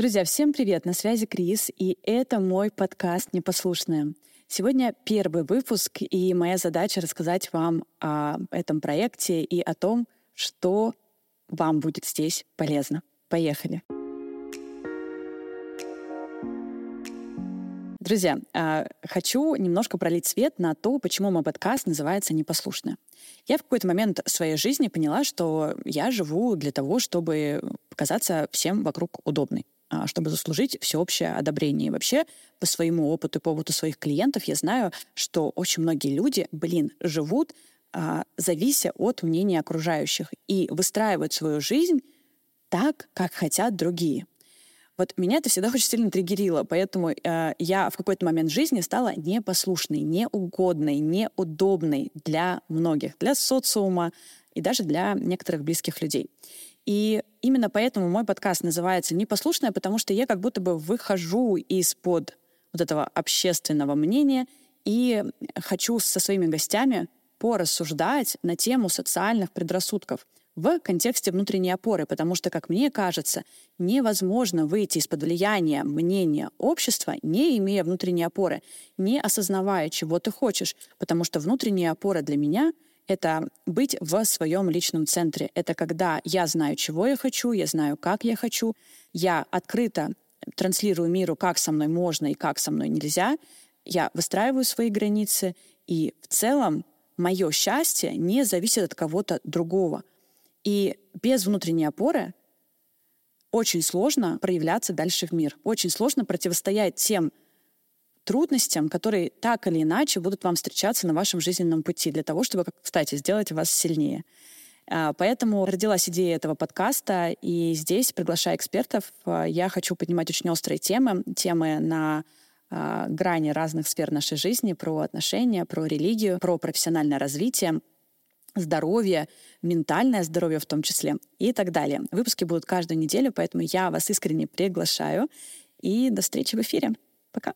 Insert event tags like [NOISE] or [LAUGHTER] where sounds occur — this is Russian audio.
Друзья, всем привет! На связи Крис, и это мой подкаст «Непослушные». Сегодня первый выпуск, и моя задача рассказать вам о этом проекте и о том, что вам будет здесь полезно. Поехали! Друзья, а, хочу немножко пролить свет на то, почему мой подкаст называется «Непослушная». Я в какой-то момент своей жизни поняла, что я живу для того, чтобы показаться всем вокруг удобной чтобы заслужить всеобщее одобрение. И вообще, по своему опыту и по опыту своих клиентов, я знаю, что очень многие люди, блин, живут, а, завися от мнения окружающих и выстраивают свою жизнь так, как хотят другие. Вот меня это всегда [LAUGHS] очень сильно триггерило, поэтому э, я в какой-то момент жизни стала непослушной, неугодной, неудобной для многих, для социума и даже для некоторых близких людей. И именно поэтому мой подкаст называется «Непослушная», потому что я как будто бы выхожу из-под вот этого общественного мнения и хочу со своими гостями порассуждать на тему социальных предрассудков в контексте внутренней опоры, потому что, как мне кажется, невозможно выйти из-под влияния мнения общества, не имея внутренней опоры, не осознавая, чего ты хочешь, потому что внутренняя опора для меня — это быть в своем личном центре. Это когда я знаю, чего я хочу, я знаю, как я хочу, я открыто транслирую миру, как со мной можно и как со мной нельзя, я выстраиваю свои границы, и в целом мое счастье не зависит от кого-то другого. И без внутренней опоры очень сложно проявляться дальше в мир. Очень сложно противостоять тем трудностям, которые так или иначе будут вам встречаться на вашем жизненном пути для того, чтобы, кстати, сделать вас сильнее. А, поэтому родилась идея этого подкаста, и здесь, приглашая экспертов, а, я хочу поднимать очень острые темы, темы на а, грани разных сфер нашей жизни, про отношения, про религию, про профессиональное развитие, здоровье, ментальное здоровье в том числе и так далее. Выпуски будут каждую неделю, поэтому я вас искренне приглашаю. И до встречи в эфире. Пока.